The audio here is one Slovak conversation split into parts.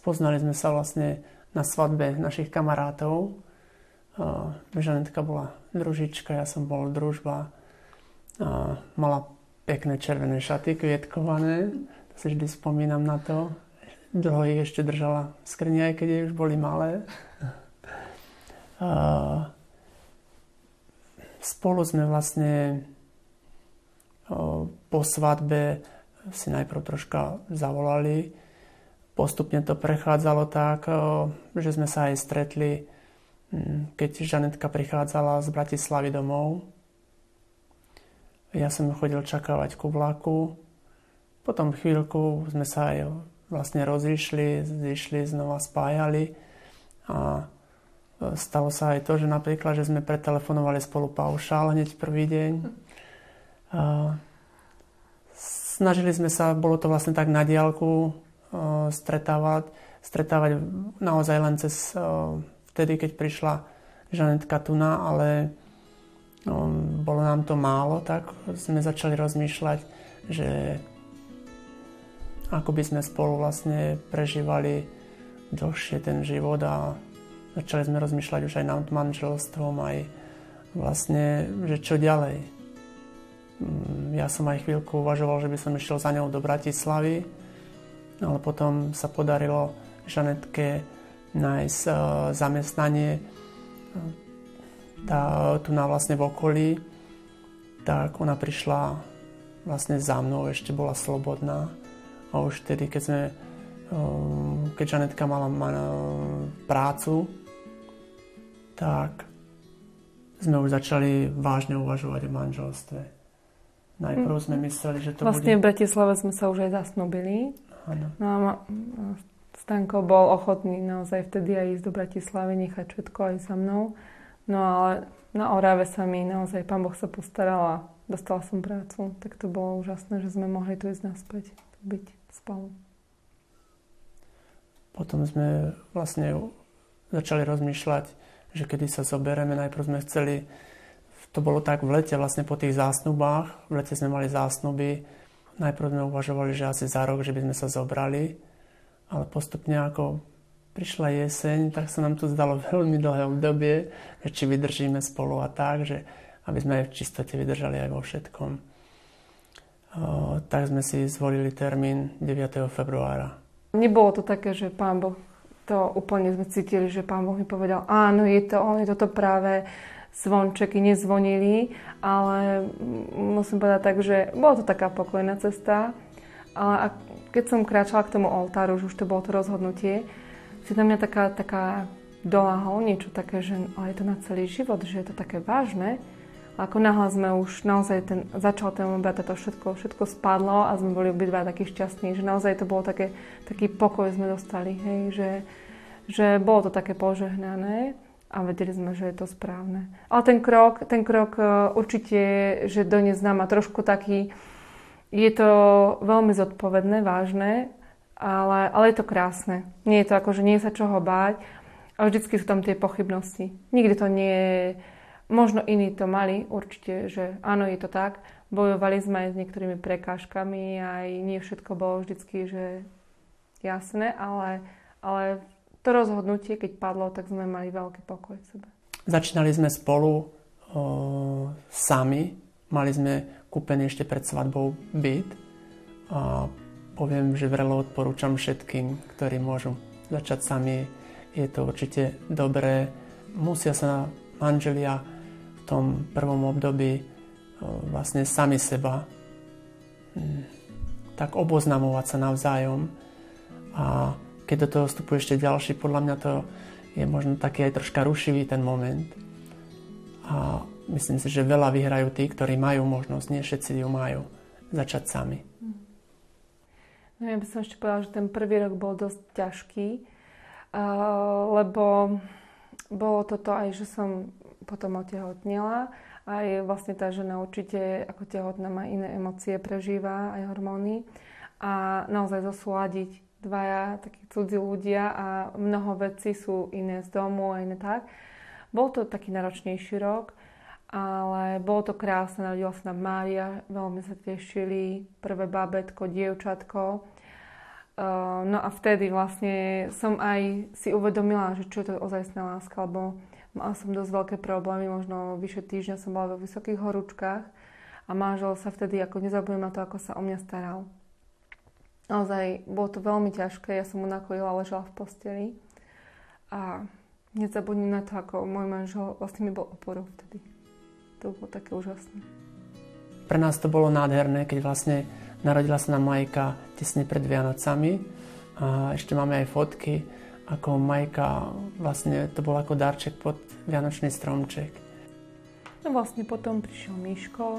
spoznali sme sa vlastne na svadbe našich kamarátov. Žanetka bola družička, ja som bol družba. Mala pekné červené šaty, kvietkované. To si vždy spomínam na to. Dlho ich ešte držala v skrni, aj keď už boli malé. Spolu sme vlastne po svadbe si najprv troška zavolali. Postupne to prechádzalo tak, že sme sa aj stretli, keď Žanetka prichádzala z Bratislavy domov. Ja som chodil čakávať ku vlaku. Potom chvíľku sme sa aj vlastne rozišli, zišli, znova spájali. A stalo sa aj to, že napríklad, že sme pretelefonovali spolu paušál hneď prvý deň. A snažili sme sa, bolo to vlastne tak na diálku stretávať, stretávať naozaj len cez vtedy, keď prišla Žanetka Tuna, ale bolo nám to málo, tak sme začali rozmýšľať, že ako by sme spolu vlastne prežívali dlhšie ten život a začali sme rozmýšľať už aj nad manželstvom, aj vlastne, že čo ďalej. Mm, ja som aj chvíľku uvažoval, že by som išiel za ňou do Bratislavy, ale potom sa podarilo Žanetke nájsť uh, zamestnanie tá, tu na vlastne v okolí, tak ona prišla vlastne za mnou, ešte bola slobodná. A už vtedy, keď sme, uh, keď Žanetka mala prácu, tak sme už začali vážne uvažovať o manželstve. Najprv sme hm. mysleli, že to vlastne bude... v Bratislave sme sa už aj zasnubili. Áno. No a Stanko bol ochotný naozaj vtedy aj ísť do Bratislavy, nechať všetko aj so mnou. No ale na Orave sa mi naozaj Pán Boh sa postaral a dostala som prácu. Tak to bolo úžasné, že sme mohli tu ísť naspäť, byť spolu. Potom sme vlastne začali rozmýšľať, že kedy sa zoberieme. Najprv sme chceli, to bolo tak v lete, vlastne po tých zásnubách. V lete sme mali zásnuby. Najprv sme uvažovali, že asi za rok, že by sme sa zobrali. Ale postupne ako prišla jeseň, tak sa nám to zdalo veľmi dlhé obdobie, že či vydržíme spolu a tak, že aby sme aj v čistote vydržali aj vo všetkom. O, tak sme si zvolili termín 9. februára. Nebolo to také, že pán Boh to úplne sme cítili, že pán Boh mi povedal, áno, je to on, je toto práve, zvončeky nezvonili, ale musím povedať tak, že bola to taká pokojná cesta, ale keď som kráčala k tomu oltáru, už to bolo to rozhodnutie, si na mňa taká, taká doláhol niečo také, že ale je to na celý život, že je to také vážne. A ako náhle sme už naozaj ten, začal ten moment, to všetko, všetko spadlo a sme boli obidva takí šťastní, že naozaj to bolo také, taký pokoj sme dostali, hej, že, že bolo to také požehnané a vedeli sme, že je to správne. Ale ten krok, ten krok e, určite, že doniesť nám trošku taký, je to veľmi zodpovedné, vážne, ale, ale je to krásne. Nie je to ako, že nie je sa čoho báť, ale vždycky sú tam tie pochybnosti. Nikdy to nie je... Možno iní to mali, určite, že áno, je to tak. Bojovali sme aj s niektorými prekážkami, aj nie všetko bolo vždycky, že jasné, ale, ale to rozhodnutie, keď padlo, tak sme mali veľký pokoj v sebe. Začínali sme spolu o, sami. Mali sme kúpený ešte pred svadbou byt. A poviem, že vrelo odporúčam všetkým, ktorí môžu začať sami. Je to určite dobré. Musia sa manželia tom prvom období vlastne sami seba hm, tak oboznamovať sa navzájom a keď do toho vstupuje ešte ďalší, podľa mňa to je možno taký aj troška rušivý ten moment. A myslím si, že veľa vyhrajú tí, ktorí majú možnosť, nie všetci ju majú, začať sami. No ja by som ešte povedala, že ten prvý rok bol dosť ťažký, lebo bolo toto aj, že som potom otehotnela. Aj vlastne tá žena určite ako tehotná má iné emócie, prežíva aj hormóny. A naozaj zosúľadiť dvaja takí cudzí ľudia a mnoho vecí sú iné z domu a iné tak. Bol to taký náročnejší rok, ale bolo to krásne, narodila sa nám Mária, veľmi sa tešili, prvé babetko, dievčatko. no a vtedy vlastne som aj si uvedomila, že čo je to ozajstná láska, lebo mala som dosť veľké problémy, možno vyše týždňa som bola vo vysokých horúčkach a manžel sa vtedy, ako nezabudnem na to, ako sa o mňa staral. Naozaj bolo to veľmi ťažké, ja som mu nakojila, ležela v posteli a nezabudnem na to, ako môj manžel vlastne mi bol oporou vtedy. To bolo také úžasné. Pre nás to bolo nádherné, keď vlastne Narodila sa nám Majka tesne pred Vianocami a ešte máme aj fotky, ako Majka vlastne to bol ako darček pod Vianočný stromček. No vlastne potom prišiel Miško.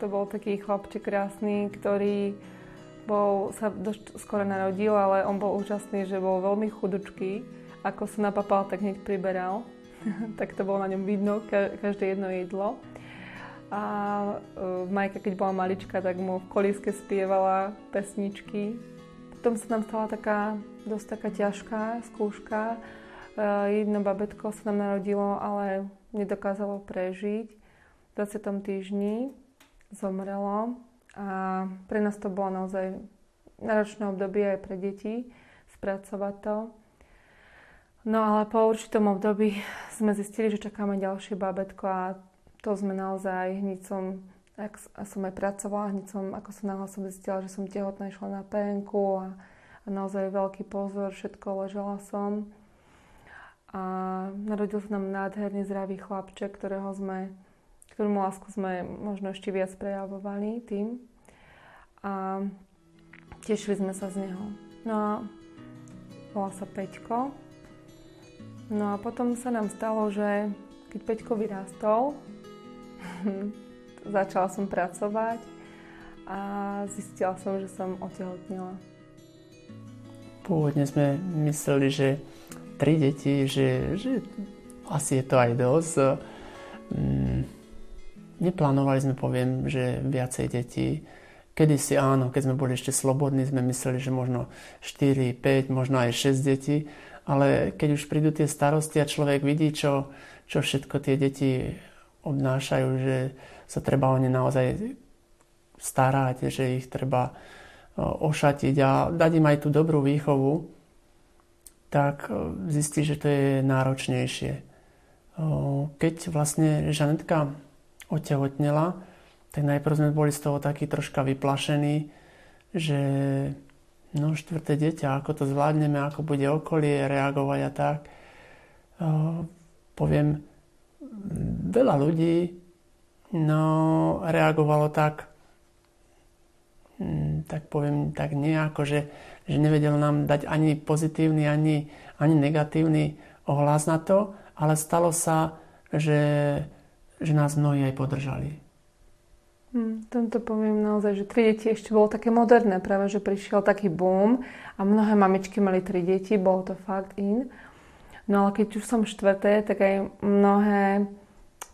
To bol taký chlapček krásny, ktorý bol, sa dosť skoro narodil, ale on bol úžasný, že bol veľmi chudučký. Ako sa napapal, tak hneď priberal. tak to bolo na ňom vidno, každé jedno jedlo. A uh, Majka, keď bola malička, tak mu v kolíske spievala pesničky. Potom sa nám stala taká dosť taká ťažká skúška. Uh, jedno babetko sa nám narodilo, ale nedokázalo prežiť. V 20. týždni zomrelo a pre nás to bolo naozaj náročné obdobie aj pre deti spracovať to. No ale po určitom období sme zistili, že čakáme ďalšie babetko a to sme naozaj, hneď som, ak som aj pracovala, hneď som, ako som náhle zistila, že som tehotná, išla na penku a, a naozaj veľký pozor, všetko ležela som. A narodil sa nám nádherný zdravý chlapček, ktorého sme, ktorú lásku sme možno ešte viac prejavovali tým. A tešili sme sa z neho. No a volá sa Peťko. No a potom sa nám stalo, že keď Peťko vyrástol, Začala som pracovať a zistila som, že som otehotnila. Pôvodne sme mysleli, že tri deti, že, že asi je to aj dosť. Mm, neplánovali sme, poviem, že viacej detí. Kedy si áno, keď sme boli ešte slobodní, sme mysleli, že možno 4, 5, možno aj 6 detí, ale keď už prídu tie starosti a človek vidí, čo, čo všetko tie deti obnášajú, že sa treba o ne naozaj starať, že ich treba ošatiť a dať im aj tú dobrú výchovu, tak zistí, že to je náročnejšie. Keď vlastne Žanetka otehotnela, tak najprv sme boli z toho takí troška vyplašení, že no štvrté dieťa, ako to zvládneme, ako bude okolie reagovať a tak. Poviem, veľa ľudí no, reagovalo tak, hm, tak poviem, tak nejako, že, že nevedel nám dať ani pozitívny, ani, ani negatívny ohlas na to, ale stalo sa, že, že nás mnohí aj podržali. Hmm, tomto poviem naozaj, že tri deti ešte bolo také moderné, práve že prišiel taký boom a mnohé mamičky mali tri deti, bolo to fakt in. No ale keď už som štvrté, tak aj mnohé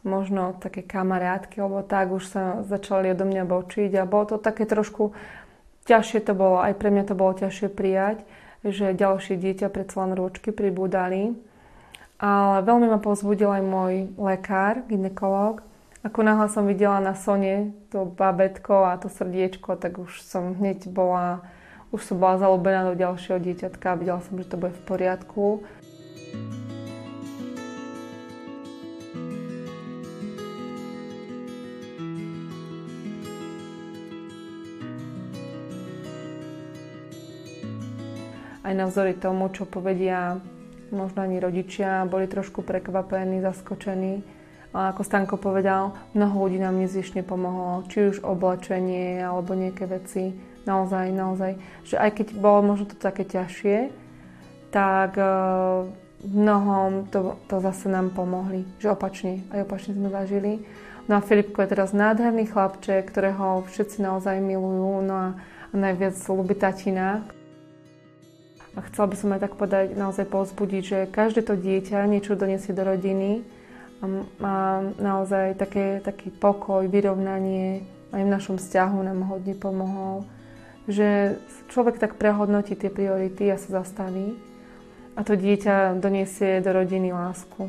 možno také kamarátky, alebo tak už sa začali odo mňa bočiť a bolo to také trošku ťažšie to bolo, aj pre mňa to bolo ťažšie prijať, že ďalšie dieťa predsa len rôčky pribúdali. Ale veľmi ma povzbudil aj môj lekár, ginekolog. Ako náhle som videla na Sone to babetko a to srdiečko, tak už som hneď bola, už som bola zalúbená do ďalšieho dieťatka a videla som, že to bude v poriadku. aj navzory tomu, čo povedia možno ani rodičia, boli trošku prekvapení, zaskočení. Ale ako Stanko povedal, mnoho ľudí nám nezvyšne pomohlo, či už oblečenie alebo nejaké veci. Naozaj, naozaj. Že aj keď bolo možno to také ťažšie, tak e, mnohom to, to zase nám pomohli. Že opačne, aj opačne sme zažili. No a Filipko je teraz nádherný chlapček, ktorého všetci naozaj milujú. No a, a najviac ľubí tatina, a chcela by som aj tak povedať, naozaj povzbudiť, že každé to dieťa niečo donesie do rodiny a má naozaj také, taký pokoj, vyrovnanie, aj v našom vzťahu nám hodne pomohol. Že človek tak prehodnotí tie priority a sa zastaví a to dieťa doniesie do rodiny lásku.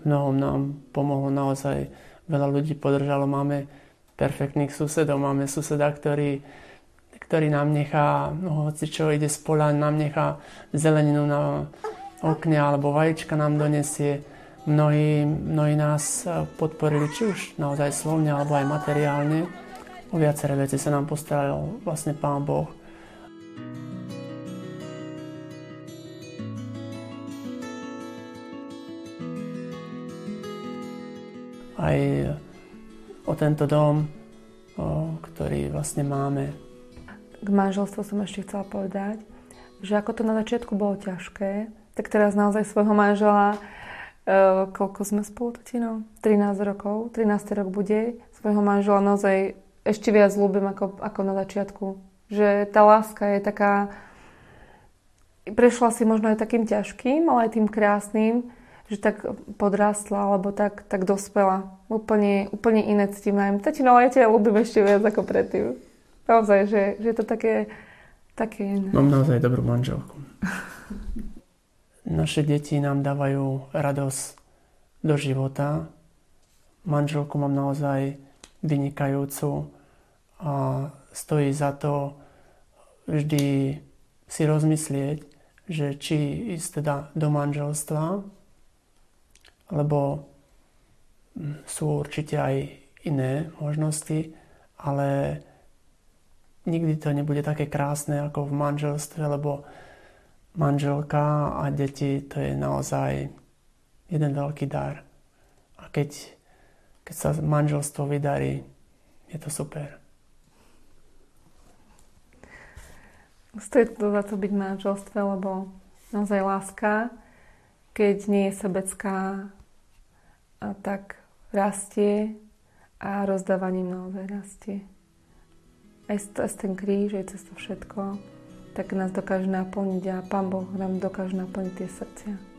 No, nám pomohlo naozaj, veľa ľudí podržalo, máme perfektných susedov, máme suseda, ktorý ktorý nám nechá, no, hoci čo ide z nám nechá zeleninu na okne alebo vajíčka nám donesie. Mnohí, mnohí nás podporili, či už naozaj slovne alebo aj materiálne. O viaceré veci sa nám postaral vlastne Pán Boh. Aj o tento dom, o, ktorý vlastne máme. K manželstvu som ešte chcela povedať, že ako to na začiatku bolo ťažké, tak teraz naozaj svojho manžela, e, koľko sme spolu, Tatino? 13 rokov, 13 rok bude, svojho manžela naozaj ešte viac ľúbim ako, ako na začiatku. Že tá láska je taká, prešla si možno aj takým ťažkým, ale aj tým krásnym, že tak podrástla, alebo tak, tak dospela. Úplne, úplne iné na Tatino, ale ja ťa ľúbim ešte viac ako predtým. Naozaj, že, že to také, také iné. Mám naozaj dobrú manželku. Naše deti nám dávajú radosť do života. Manželku mám naozaj vynikajúcu a stojí za to vždy si rozmyslieť, že či ísť teda do manželstva, lebo hm, sú určite aj iné možnosti, ale nikdy to nebude také krásne ako v manželstve, lebo manželka a deti to je naozaj jeden veľký dar. A keď, keď sa manželstvo vydarí, je to super. Stojí to za to byť manželstve, lebo naozaj láska, keď nie je sebecká, tak rastie a rozdávaním naozaj rastie. Aj cez ten kríž, aj cez to všetko, tak nás dokáže naplniť a Pán Boh nám dokáže naplniť tie srdcia.